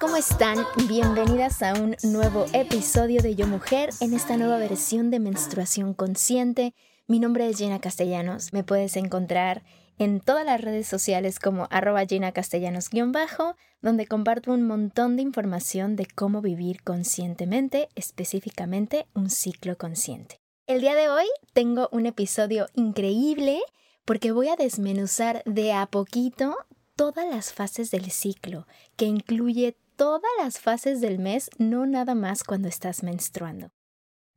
¿cómo están? Bienvenidas a un nuevo episodio de Yo Mujer en esta nueva versión de Menstruación Consciente. Mi nombre es Gina Castellanos. Me puedes encontrar en todas las redes sociales como arroba Gina Castellanos-bajo, donde comparto un montón de información de cómo vivir conscientemente, específicamente un ciclo consciente. El día de hoy tengo un episodio increíble porque voy a desmenuzar de a poquito todas las fases del ciclo, que incluye todas las fases del mes, no nada más cuando estás menstruando.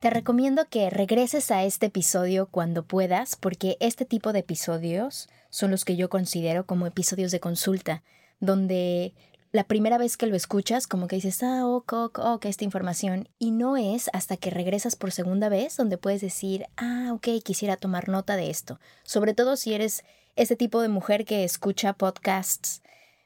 Te recomiendo que regreses a este episodio cuando puedas, porque este tipo de episodios son los que yo considero como episodios de consulta, donde la primera vez que lo escuchas, como que dices, ah, ok, ok, ok, esta información, y no es hasta que regresas por segunda vez donde puedes decir, ah, ok, quisiera tomar nota de esto, sobre todo si eres ese tipo de mujer que escucha podcasts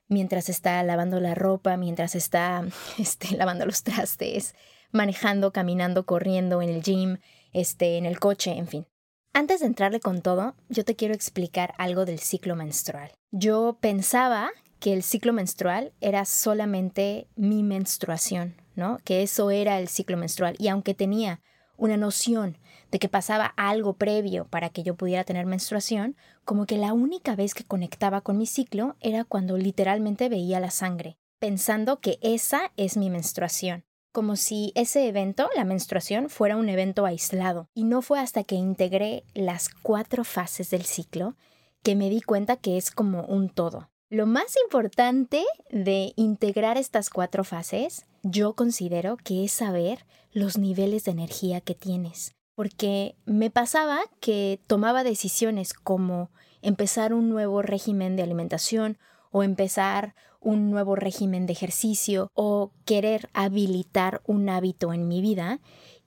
mientras está lavando la ropa, mientras está este, lavando los trastes, manejando, caminando, corriendo en el gym, este, en el coche, en fin. Antes de entrarle con todo, yo te quiero explicar algo del ciclo menstrual. Yo pensaba que el ciclo menstrual era solamente mi menstruación, ¿no? Que eso era el ciclo menstrual. Y aunque tenía una noción de que pasaba algo previo para que yo pudiera tener menstruación, como que la única vez que conectaba con mi ciclo era cuando literalmente veía la sangre, pensando que esa es mi menstruación, como si ese evento, la menstruación, fuera un evento aislado. Y no fue hasta que integré las cuatro fases del ciclo que me di cuenta que es como un todo. Lo más importante de integrar estas cuatro fases, yo considero que es saber los niveles de energía que tienes porque me pasaba que tomaba decisiones como empezar un nuevo régimen de alimentación o empezar un nuevo régimen de ejercicio o querer habilitar un hábito en mi vida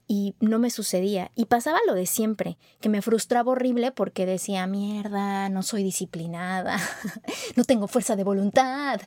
y no me sucedía. Y pasaba lo de siempre, que me frustraba horrible porque decía, mierda, no soy disciplinada, no tengo fuerza de voluntad,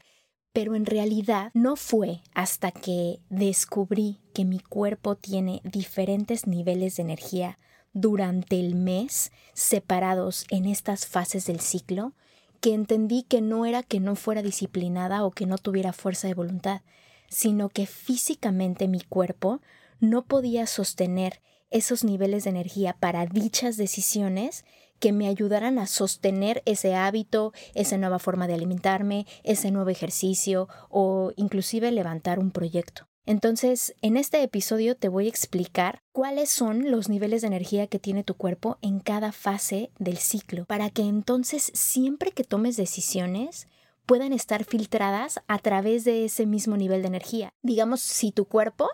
pero en realidad no fue hasta que descubrí que mi cuerpo tiene diferentes niveles de energía durante el mes separados en estas fases del ciclo que entendí que no era que no fuera disciplinada o que no tuviera fuerza de voluntad, sino que físicamente mi cuerpo no podía sostener esos niveles de energía para dichas decisiones que me ayudaran a sostener ese hábito, esa nueva forma de alimentarme, ese nuevo ejercicio o inclusive levantar un proyecto. Entonces, en este episodio te voy a explicar cuáles son los niveles de energía que tiene tu cuerpo en cada fase del ciclo, para que entonces siempre que tomes decisiones puedan estar filtradas a través de ese mismo nivel de energía. Digamos, si tu cuerpo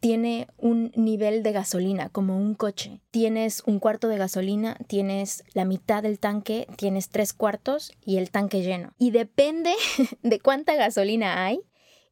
tiene un nivel de gasolina, como un coche. Tienes un cuarto de gasolina, tienes la mitad del tanque, tienes tres cuartos y el tanque lleno. Y depende de cuánta gasolina hay,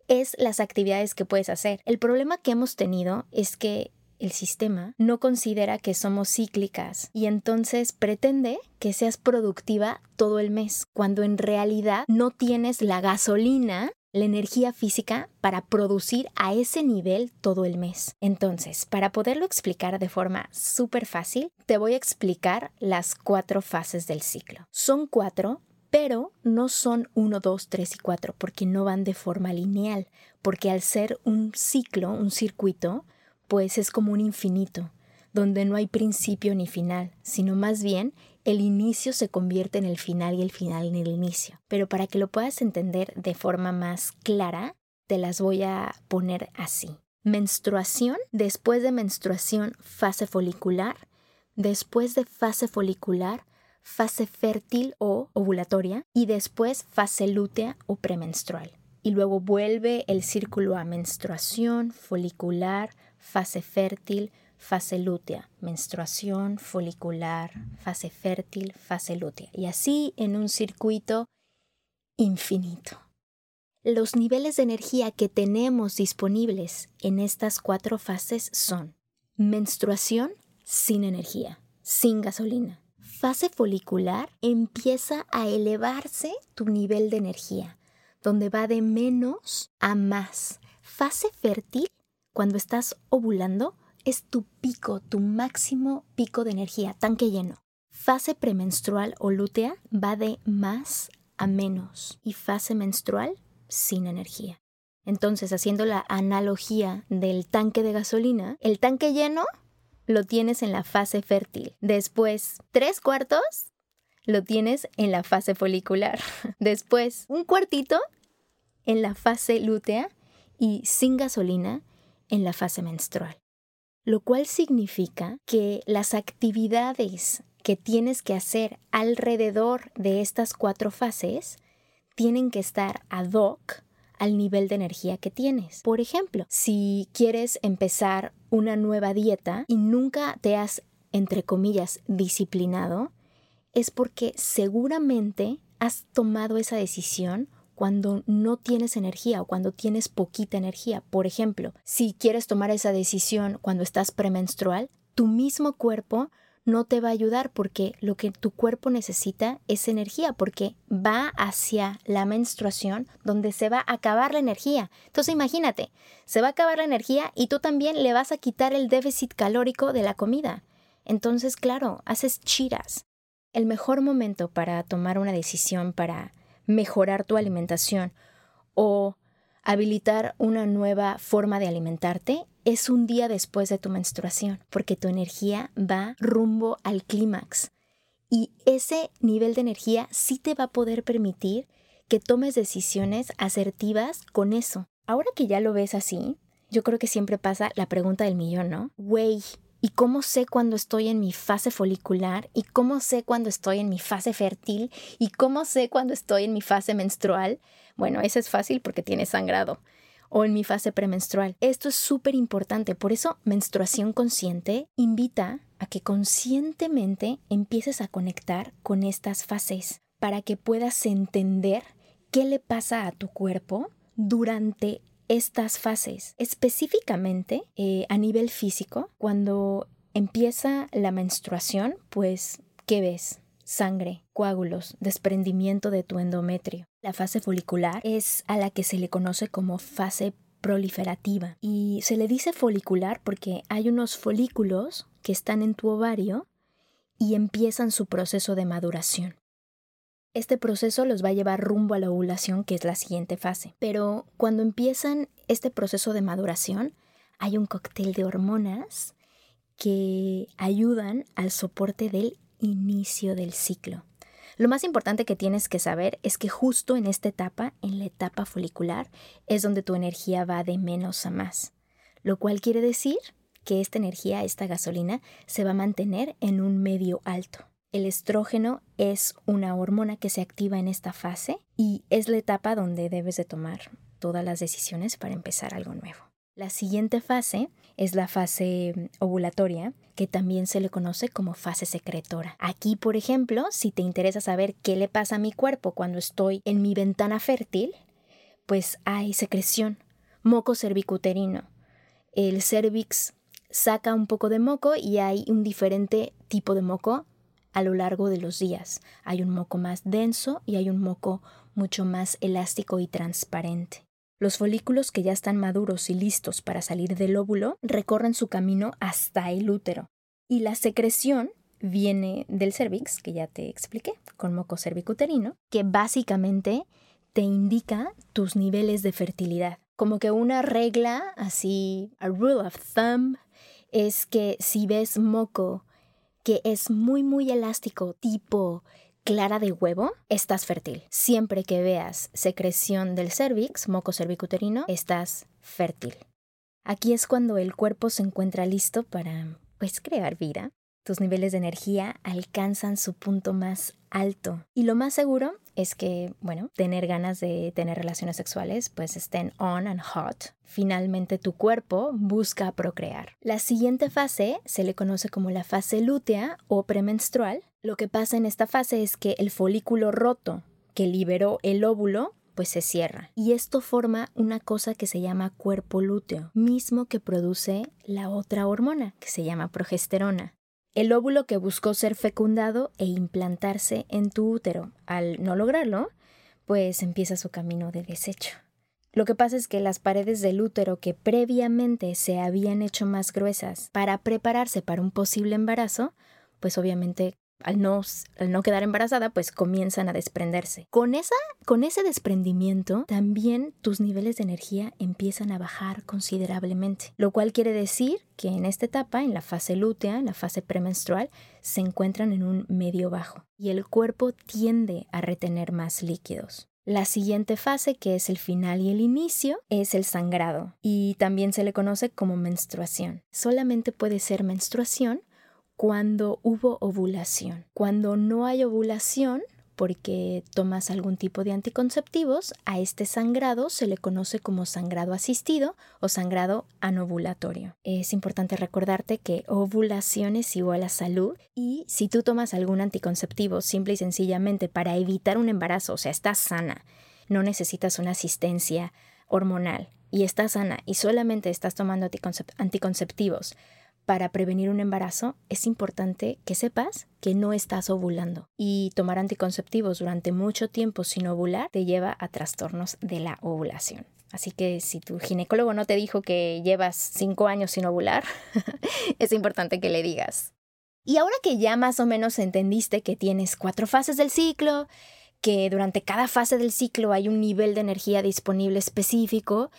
es las actividades que puedes hacer. El problema que hemos tenido es que el sistema no considera que somos cíclicas y entonces pretende que seas productiva todo el mes, cuando en realidad no tienes la gasolina la energía física para producir a ese nivel todo el mes. Entonces, para poderlo explicar de forma súper fácil, te voy a explicar las cuatro fases del ciclo. Son cuatro, pero no son uno, dos, tres y cuatro, porque no van de forma lineal, porque al ser un ciclo, un circuito, pues es como un infinito, donde no hay principio ni final, sino más bien el inicio se convierte en el final y el final en el inicio. Pero para que lo puedas entender de forma más clara, te las voy a poner así. Menstruación, después de menstruación, fase folicular, después de fase folicular, fase fértil o ovulatoria y después fase lútea o premenstrual. Y luego vuelve el círculo a menstruación, folicular, fase fértil, fase lútea, menstruación, folicular, fase fértil, fase lútea. Y así en un circuito infinito. Los niveles de energía que tenemos disponibles en estas cuatro fases son Menstruación sin energía, sin gasolina. Fase folicular empieza a elevarse tu nivel de energía, donde va de menos a más. Fase fértil, cuando estás ovulando, es tu pico, tu máximo pico de energía, tanque lleno. Fase premenstrual o lútea va de más a menos y fase menstrual sin energía. Entonces, haciendo la analogía del tanque de gasolina, el tanque lleno lo tienes en la fase fértil. Después, tres cuartos lo tienes en la fase folicular. Después, un cuartito en la fase lútea y sin gasolina en la fase menstrual. Lo cual significa que las actividades que tienes que hacer alrededor de estas cuatro fases tienen que estar ad hoc al nivel de energía que tienes. Por ejemplo, si quieres empezar una nueva dieta y nunca te has, entre comillas, disciplinado, es porque seguramente has tomado esa decisión cuando no tienes energía o cuando tienes poquita energía. Por ejemplo, si quieres tomar esa decisión cuando estás premenstrual, tu mismo cuerpo no te va a ayudar porque lo que tu cuerpo necesita es energía, porque va hacia la menstruación donde se va a acabar la energía. Entonces imagínate, se va a acabar la energía y tú también le vas a quitar el déficit calórico de la comida. Entonces, claro, haces chiras. El mejor momento para tomar una decisión para mejorar tu alimentación o habilitar una nueva forma de alimentarte es un día después de tu menstruación, porque tu energía va rumbo al clímax. Y ese nivel de energía sí te va a poder permitir que tomes decisiones asertivas con eso. Ahora que ya lo ves así, yo creo que siempre pasa la pregunta del millón, ¿no? Güey, ¿y cómo sé cuando estoy en mi fase folicular? ¿Y cómo sé cuando estoy en mi fase fértil? ¿Y cómo sé cuando estoy en mi fase menstrual? Bueno, eso es fácil porque tienes sangrado o en mi fase premenstrual. Esto es súper importante, por eso menstruación consciente invita a que conscientemente empieces a conectar con estas fases para que puedas entender qué le pasa a tu cuerpo durante estas fases. Específicamente eh, a nivel físico, cuando empieza la menstruación, pues, ¿qué ves? sangre, coágulos, desprendimiento de tu endometrio. La fase folicular es a la que se le conoce como fase proliferativa y se le dice folicular porque hay unos folículos que están en tu ovario y empiezan su proceso de maduración. Este proceso los va a llevar rumbo a la ovulación, que es la siguiente fase. Pero cuando empiezan este proceso de maduración, hay un cóctel de hormonas que ayudan al soporte del inicio del ciclo. Lo más importante que tienes que saber es que justo en esta etapa, en la etapa folicular, es donde tu energía va de menos a más, lo cual quiere decir que esta energía, esta gasolina, se va a mantener en un medio alto. El estrógeno es una hormona que se activa en esta fase y es la etapa donde debes de tomar todas las decisiones para empezar algo nuevo. La siguiente fase es la fase mm, ovulatoria, que también se le conoce como fase secretora. Aquí, por ejemplo, si te interesa saber qué le pasa a mi cuerpo cuando estoy en mi ventana fértil, pues hay secreción, moco cervicuterino. El cervix saca un poco de moco y hay un diferente tipo de moco a lo largo de los días. Hay un moco más denso y hay un moco mucho más elástico y transparente. Los folículos que ya están maduros y listos para salir del óvulo recorren su camino hasta el útero. Y la secreción viene del cervix, que ya te expliqué, con moco cervicuterino, que básicamente te indica tus niveles de fertilidad. Como que una regla, así, a rule of thumb, es que si ves moco que es muy, muy elástico, tipo clara de huevo, estás fértil. Siempre que veas secreción del cervix, moco cervicuterino, estás fértil. Aquí es cuando el cuerpo se encuentra listo para, pues, crear vida. Tus niveles de energía alcanzan su punto más alto. Y lo más seguro es que, bueno, tener ganas de tener relaciones sexuales pues estén on and hot. Finalmente tu cuerpo busca procrear. La siguiente fase se le conoce como la fase lútea o premenstrual. Lo que pasa en esta fase es que el folículo roto que liberó el óvulo pues se cierra. Y esto forma una cosa que se llama cuerpo lúteo, mismo que produce la otra hormona, que se llama progesterona. El óvulo que buscó ser fecundado e implantarse en tu útero, al no lograrlo, pues empieza su camino de desecho. Lo que pasa es que las paredes del útero que previamente se habían hecho más gruesas para prepararse para un posible embarazo, pues obviamente al no, al no, quedar embarazada, pues comienzan a desprenderse. Con, esa, con ese desprendimiento, también tus niveles de energía empiezan a bajar considerablemente, lo cual quiere decir que en esta etapa, en la fase lútea, en la fase premenstrual, se encuentran en un medio bajo y el cuerpo tiende a retener más líquidos. La siguiente fase, que es el final y el inicio, es el sangrado y también se le conoce como menstruación. Solamente puede ser menstruación cuando hubo ovulación. Cuando no hay ovulación, porque tomas algún tipo de anticonceptivos, a este sangrado se le conoce como sangrado asistido o sangrado anovulatorio. Es importante recordarte que ovulación es igual a salud y si tú tomas algún anticonceptivo simple y sencillamente para evitar un embarazo, o sea, estás sana, no necesitas una asistencia hormonal y estás sana y solamente estás tomando anticonceptivos para prevenir un embarazo, es importante que sepas que no estás ovulando. Y tomar anticonceptivos durante mucho tiempo sin ovular te lleva a trastornos de la ovulación. Así que si tu ginecólogo no te dijo que llevas cinco años sin ovular, es importante que le digas. Y ahora que ya más o menos entendiste que tienes cuatro fases del ciclo, que durante cada fase del ciclo hay un nivel de energía disponible específico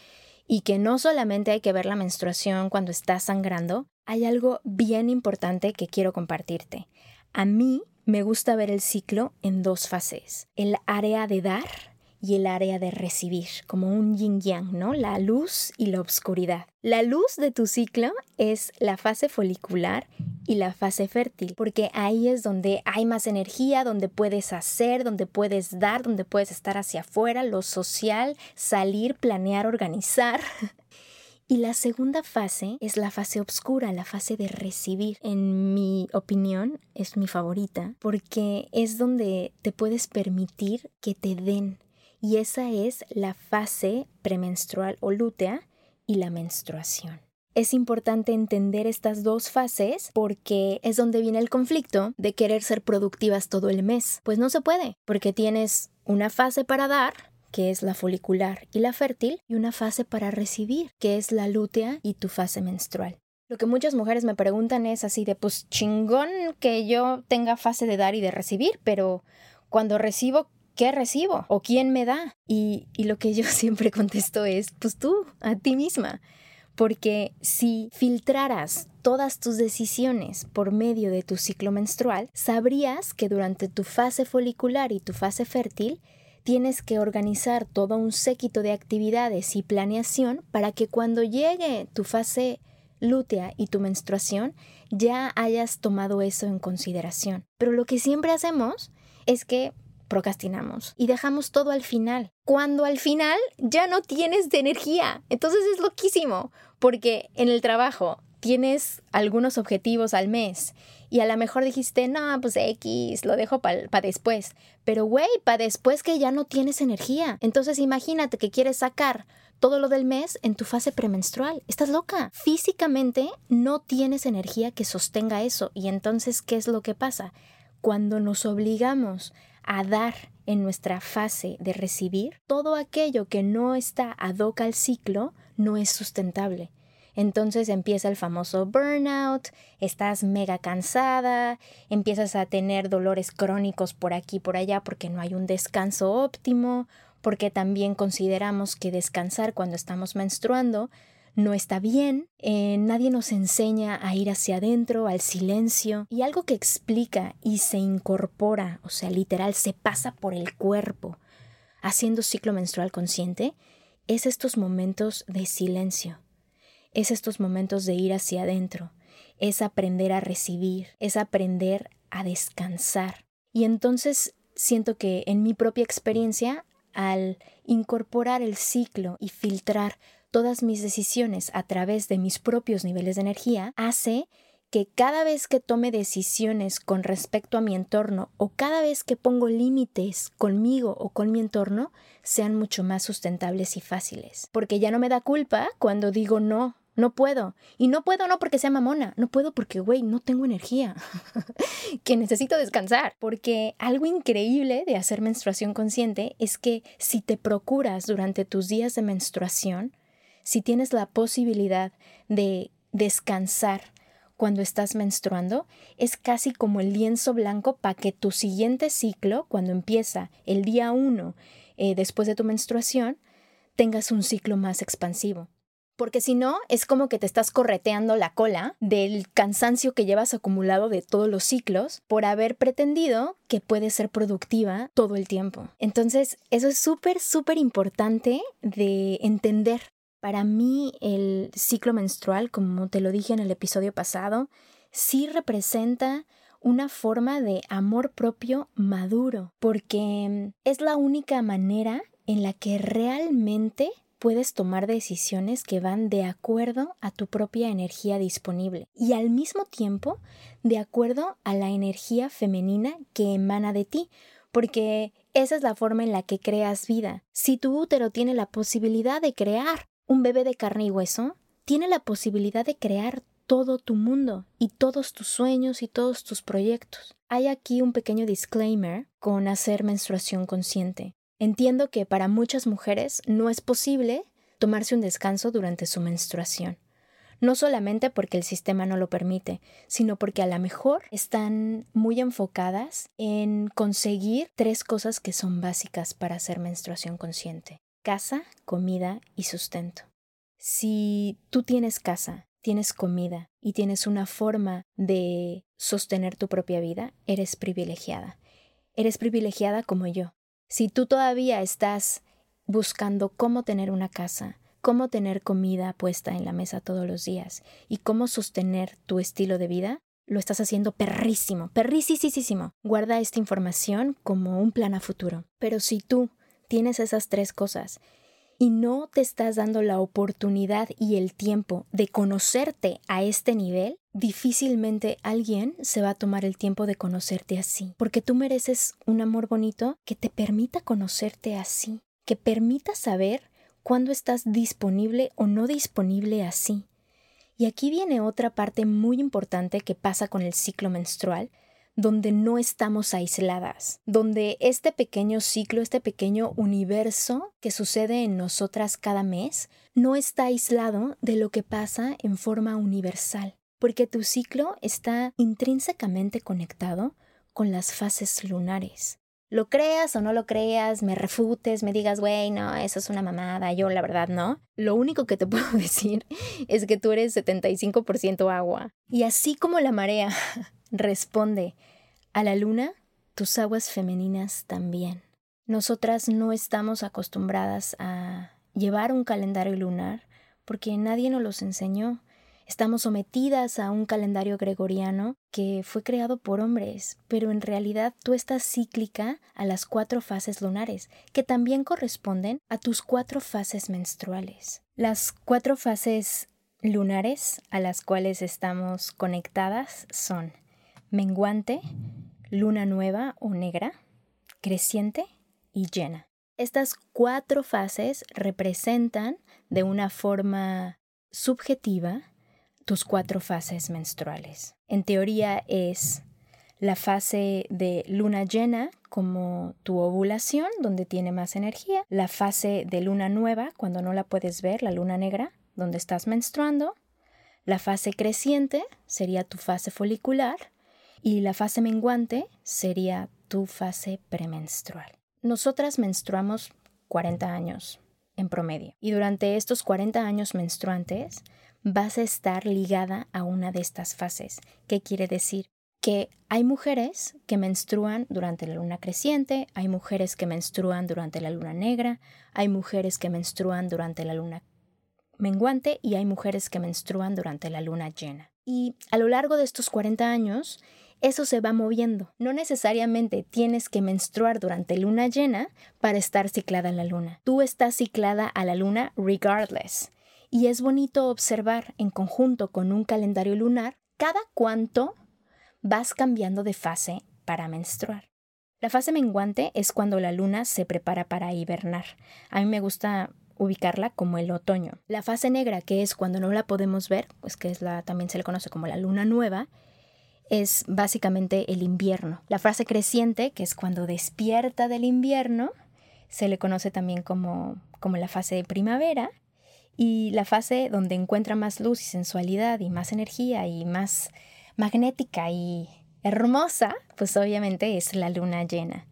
y que no solamente hay que ver la menstruación cuando estás sangrando, hay algo bien importante que quiero compartirte. A mí me gusta ver el ciclo en dos fases, el área de dar y el área de recibir, como un yin yang, ¿no? La luz y la oscuridad. La luz de tu ciclo es la fase folicular y la fase fértil, porque ahí es donde hay más energía, donde puedes hacer, donde puedes dar, donde puedes estar hacia afuera, lo social, salir, planear, organizar. Y la segunda fase es la fase oscura, la fase de recibir. En mi opinión es mi favorita porque es donde te puedes permitir que te den. Y esa es la fase premenstrual o lútea y la menstruación. Es importante entender estas dos fases porque es donde viene el conflicto de querer ser productivas todo el mes. Pues no se puede, porque tienes una fase para dar que es la folicular y la fértil, y una fase para recibir, que es la lútea y tu fase menstrual. Lo que muchas mujeres me preguntan es así de, pues chingón que yo tenga fase de dar y de recibir, pero cuando recibo, ¿qué recibo? ¿O quién me da? Y, y lo que yo siempre contesto es, pues tú, a ti misma. Porque si filtraras todas tus decisiones por medio de tu ciclo menstrual, sabrías que durante tu fase folicular y tu fase fértil tienes que organizar todo un séquito de actividades y planeación para que cuando llegue tu fase lútea y tu menstruación ya hayas tomado eso en consideración. Pero lo que siempre hacemos es que procrastinamos y dejamos todo al final. Cuando al final ya no tienes de energía. Entonces es loquísimo, porque en el trabajo tienes algunos objetivos al mes y a lo mejor dijiste, no, pues X, lo dejo para después. Pero güey, para después que ya no tienes energía. Entonces imagínate que quieres sacar todo lo del mes en tu fase premenstrual. Estás loca. Físicamente no tienes energía que sostenga eso. Y entonces, ¿qué es lo que pasa? Cuando nos obligamos a dar en nuestra fase de recibir, todo aquello que no está ad hoc al ciclo no es sustentable. Entonces empieza el famoso burnout, estás mega cansada, empiezas a tener dolores crónicos por aquí y por allá porque no hay un descanso óptimo, porque también consideramos que descansar cuando estamos menstruando no está bien, eh, nadie nos enseña a ir hacia adentro, al silencio, y algo que explica y se incorpora, o sea, literal, se pasa por el cuerpo, haciendo ciclo menstrual consciente, es estos momentos de silencio es estos momentos de ir hacia adentro, es aprender a recibir, es aprender a descansar. Y entonces siento que en mi propia experiencia, al incorporar el ciclo y filtrar todas mis decisiones a través de mis propios niveles de energía, hace que cada vez que tome decisiones con respecto a mi entorno o cada vez que pongo límites conmigo o con mi entorno, sean mucho más sustentables y fáciles. Porque ya no me da culpa cuando digo no, no puedo. Y no puedo no porque sea mamona, no puedo porque, güey, no tengo energía, que necesito descansar. Porque algo increíble de hacer menstruación consciente es que si te procuras durante tus días de menstruación, si tienes la posibilidad de descansar cuando estás menstruando, es casi como el lienzo blanco para que tu siguiente ciclo, cuando empieza el día 1 eh, después de tu menstruación, tengas un ciclo más expansivo. Porque si no, es como que te estás correteando la cola del cansancio que llevas acumulado de todos los ciclos por haber pretendido que puedes ser productiva todo el tiempo. Entonces, eso es súper, súper importante de entender para mí el ciclo menstrual, como te lo dije en el episodio pasado, sí representa una forma de amor propio maduro, porque es la única manera en la que realmente puedes tomar decisiones que van de acuerdo a tu propia energía disponible y al mismo tiempo de acuerdo a la energía femenina que emana de ti, porque esa es la forma en la que creas vida. Si tu útero tiene la posibilidad de crear un bebé de carne y hueso tiene la posibilidad de crear todo tu mundo y todos tus sueños y todos tus proyectos. Hay aquí un pequeño disclaimer con hacer menstruación consciente. Entiendo que para muchas mujeres no es posible tomarse un descanso durante su menstruación. No solamente porque el sistema no lo permite, sino porque a lo mejor están muy enfocadas en conseguir tres cosas que son básicas para hacer menstruación consciente casa, comida y sustento. Si tú tienes casa, tienes comida y tienes una forma de sostener tu propia vida, eres privilegiada. Eres privilegiada como yo. Si tú todavía estás buscando cómo tener una casa, cómo tener comida puesta en la mesa todos los días y cómo sostener tu estilo de vida, lo estás haciendo perrísimo, perrísimo. Guarda esta información como un plan a futuro. Pero si tú tienes esas tres cosas y no te estás dando la oportunidad y el tiempo de conocerte a este nivel, difícilmente alguien se va a tomar el tiempo de conocerte así, porque tú mereces un amor bonito que te permita conocerte así, que permita saber cuándo estás disponible o no disponible así. Y aquí viene otra parte muy importante que pasa con el ciclo menstrual, donde no estamos aisladas, donde este pequeño ciclo, este pequeño universo que sucede en nosotras cada mes, no está aislado de lo que pasa en forma universal, porque tu ciclo está intrínsecamente conectado con las fases lunares. Lo creas o no lo creas, me refutes, me digas, güey, no, eso es una mamada, yo la verdad no. Lo único que te puedo decir es que tú eres 75% agua. Y así como la marea responde a la luna, tus aguas femeninas también. Nosotras no estamos acostumbradas a llevar un calendario lunar porque nadie nos los enseñó. Estamos sometidas a un calendario gregoriano que fue creado por hombres, pero en realidad tú estás cíclica a las cuatro fases lunares, que también corresponden a tus cuatro fases menstruales. Las cuatro fases lunares a las cuales estamos conectadas son menguante, luna nueva o negra, creciente y llena. Estas cuatro fases representan de una forma subjetiva tus cuatro fases menstruales. En teoría es la fase de luna llena como tu ovulación, donde tiene más energía, la fase de luna nueva, cuando no la puedes ver, la luna negra, donde estás menstruando, la fase creciente sería tu fase folicular y la fase menguante sería tu fase premenstrual. Nosotras menstruamos 40 años en promedio y durante estos 40 años menstruantes vas a estar ligada a una de estas fases. ¿Qué quiere decir? Que hay mujeres que menstruan durante la luna creciente, hay mujeres que menstruan durante la luna negra, hay mujeres que menstruan durante la luna menguante y hay mujeres que menstruan durante la luna llena. Y a lo largo de estos 40 años, eso se va moviendo. No necesariamente tienes que menstruar durante luna llena para estar ciclada en la luna. Tú estás ciclada a la luna regardless. Y es bonito observar en conjunto con un calendario lunar cada cuánto vas cambiando de fase para menstruar. La fase menguante es cuando la luna se prepara para hibernar. A mí me gusta ubicarla como el otoño. La fase negra, que es cuando no la podemos ver, pues que es la también se le conoce como la luna nueva, es básicamente el invierno. La fase creciente, que es cuando despierta del invierno, se le conoce también como, como la fase de primavera. Y la fase donde encuentra más luz y sensualidad y más energía y más magnética y hermosa, pues obviamente es la luna llena.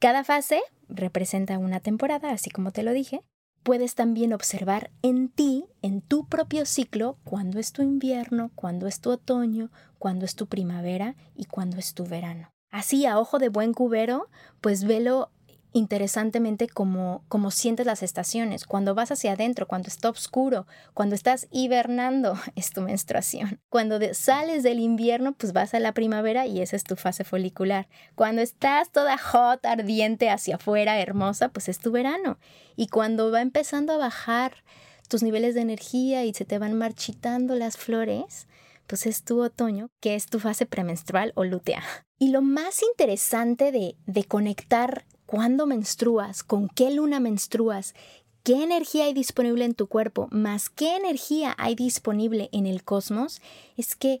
Cada fase representa una temporada, así como te lo dije. Puedes también observar en ti, en tu propio ciclo, cuándo es tu invierno, cuándo es tu otoño, cuándo es tu primavera y cuándo es tu verano. Así, a ojo de buen cubero, pues velo interesantemente como, como sientes las estaciones. Cuando vas hacia adentro, cuando está oscuro, cuando estás hibernando, es tu menstruación. Cuando sales del invierno, pues vas a la primavera y esa es tu fase folicular. Cuando estás toda hot, ardiente hacia afuera, hermosa, pues es tu verano. Y cuando va empezando a bajar tus niveles de energía y se te van marchitando las flores, pues es tu otoño, que es tu fase premenstrual o lútea. Y lo más interesante de, de conectar cuándo menstruas, con qué luna menstruas, qué energía hay disponible en tu cuerpo, más qué energía hay disponible en el cosmos, es que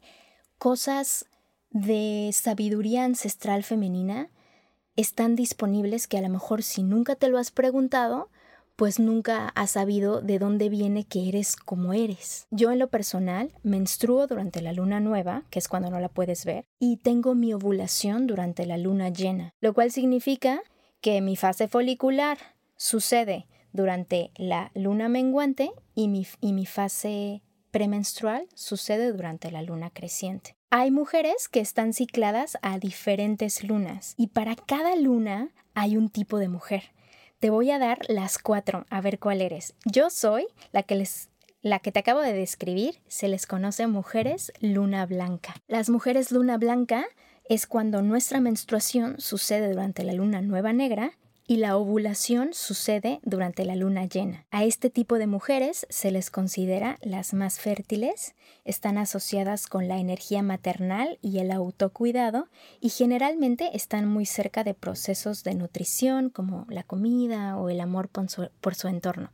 cosas de sabiduría ancestral femenina están disponibles que a lo mejor si nunca te lo has preguntado, pues nunca has sabido de dónde viene que eres como eres. Yo en lo personal menstruo durante la luna nueva, que es cuando no la puedes ver, y tengo mi ovulación durante la luna llena, lo cual significa que mi fase folicular sucede durante la luna menguante y mi, y mi fase premenstrual sucede durante la luna creciente. Hay mujeres que están cicladas a diferentes lunas y para cada luna hay un tipo de mujer. Te voy a dar las cuatro, a ver cuál eres. Yo soy la que les la que te acabo de describir, se les conoce mujeres luna blanca. Las mujeres luna blanca es cuando nuestra menstruación sucede durante la luna nueva negra y la ovulación sucede durante la luna llena. A este tipo de mujeres se les considera las más fértiles, están asociadas con la energía maternal y el autocuidado y generalmente están muy cerca de procesos de nutrición como la comida o el amor por su, por su entorno.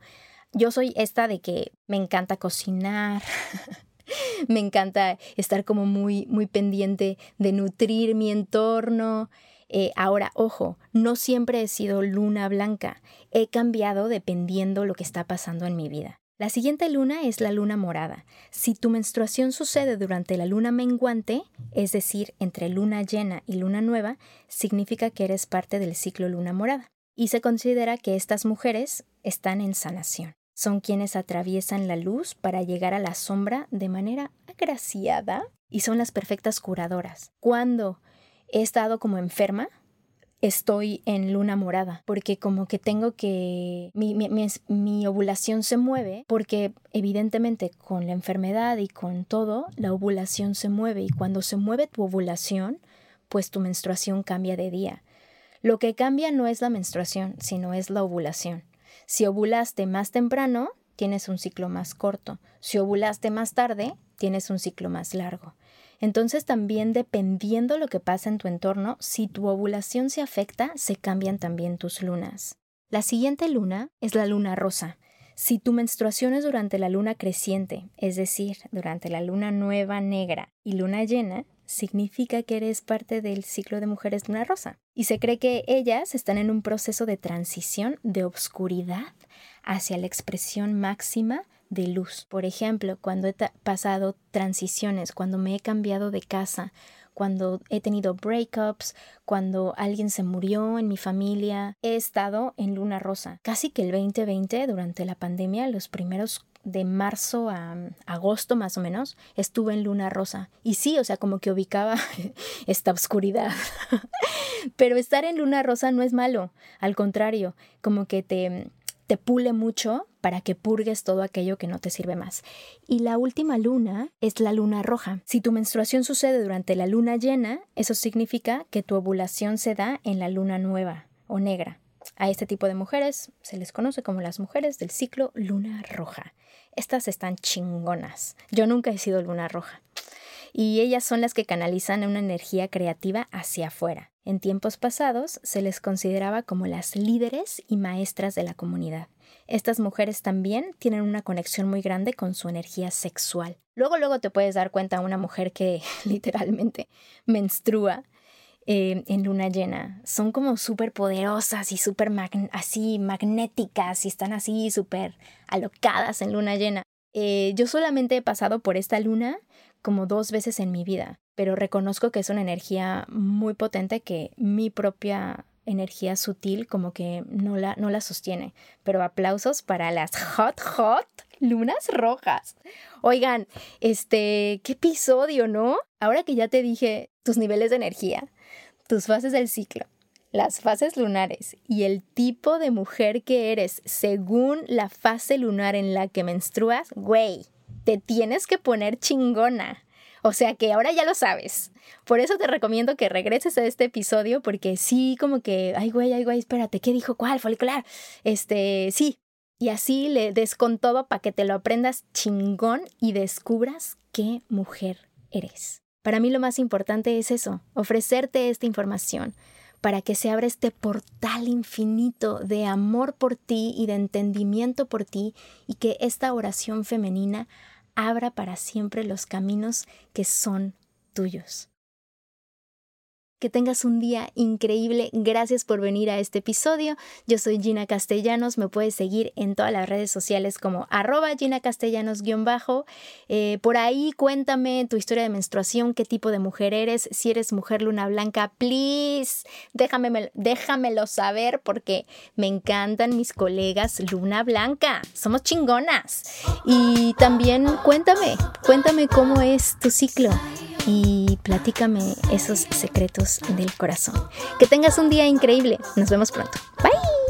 Yo soy esta de que me encanta cocinar, me encanta estar como muy, muy pendiente de nutrir mi entorno. Eh, ahora, ojo, no siempre he sido luna blanca, he cambiado dependiendo lo que está pasando en mi vida. La siguiente luna es la luna morada. Si tu menstruación sucede durante la luna menguante, es decir, entre luna llena y luna nueva, significa que eres parte del ciclo luna morada. Y se considera que estas mujeres están en sanación son quienes atraviesan la luz para llegar a la sombra de manera agraciada y son las perfectas curadoras. Cuando he estado como enferma, estoy en luna morada, porque como que tengo que, mi, mi, ovulación se mueve, porque evidentemente con la enfermedad y con todo, la ovulación se mueve y cuando se mueve tu ovulación, pues tu menstruación cambia de día. Lo que cambia no es la menstruación, sino es la ovulación. Si ovulaste más temprano, tienes un ciclo más corto. Si ovulaste más tarde, tienes un ciclo más largo. Entonces también dependiendo lo que pasa en tu entorno, si tu ovulación se afecta, se cambian también tus lunas. La siguiente luna es la luna rosa. Si tu menstruación es durante la luna creciente, es decir, durante la luna nueva negra y luna llena, significa que eres parte del ciclo de mujeres luna rosa. Y se cree que ellas están en un proceso de transición de obscuridad hacia la expresión máxima de luz. Por ejemplo, cuando he pasado transiciones, cuando me he cambiado de casa, cuando he tenido breakups, cuando alguien se murió en mi familia, he estado en luna rosa. Casi que el 2020, durante la pandemia, los primeros de marzo a mm, agosto más o menos, estuve en luna rosa. Y sí, o sea, como que ubicaba esta oscuridad. Pero estar en luna rosa no es malo, al contrario, como que te, te pule mucho para que purgues todo aquello que no te sirve más. Y la última luna es la luna roja. Si tu menstruación sucede durante la luna llena, eso significa que tu ovulación se da en la luna nueva o negra. A este tipo de mujeres se les conoce como las mujeres del ciclo luna roja. Estas están chingonas. Yo nunca he sido luna roja. y ellas son las que canalizan una energía creativa hacia afuera. En tiempos pasados se les consideraba como las líderes y maestras de la comunidad. Estas mujeres también tienen una conexión muy grande con su energía sexual. Luego, luego te puedes dar cuenta una mujer que literalmente menstrua eh, en luna llena. Son como súper poderosas y súper así magnéticas y están así súper alocadas en luna llena. Eh, yo solamente he pasado por esta luna como dos veces en mi vida, pero reconozco que es una energía muy potente que mi propia energía sutil como que no la, no la sostiene. Pero aplausos para las hot, hot lunas rojas. Oigan, este, qué episodio, ¿no? Ahora que ya te dije tus niveles de energía, tus fases del ciclo, las fases lunares y el tipo de mujer que eres según la fase lunar en la que menstruas, güey, te tienes que poner chingona. O sea que ahora ya lo sabes. Por eso te recomiendo que regreses a este episodio porque sí, como que, ay güey, ay güey, espérate, ¿qué dijo cuál? Folicular. Este, sí. Y así le des con todo para que te lo aprendas chingón y descubras qué mujer eres. Para mí lo más importante es eso, ofrecerte esta información para que se abra este portal infinito de amor por ti y de entendimiento por ti y que esta oración femenina abra para siempre los caminos que son tuyos. Que tengas un día increíble. Gracias por venir a este episodio. Yo soy Gina Castellanos. Me puedes seguir en todas las redes sociales como arroba Gina Castellanos-bajo. Eh, por ahí cuéntame tu historia de menstruación, qué tipo de mujer eres. Si eres mujer luna blanca, please, déjame, déjamelo saber porque me encantan mis colegas luna blanca. Somos chingonas. Y también cuéntame, cuéntame cómo es tu ciclo y platícame esos secretos del corazón. Que tengas un día increíble. Nos vemos pronto. Bye.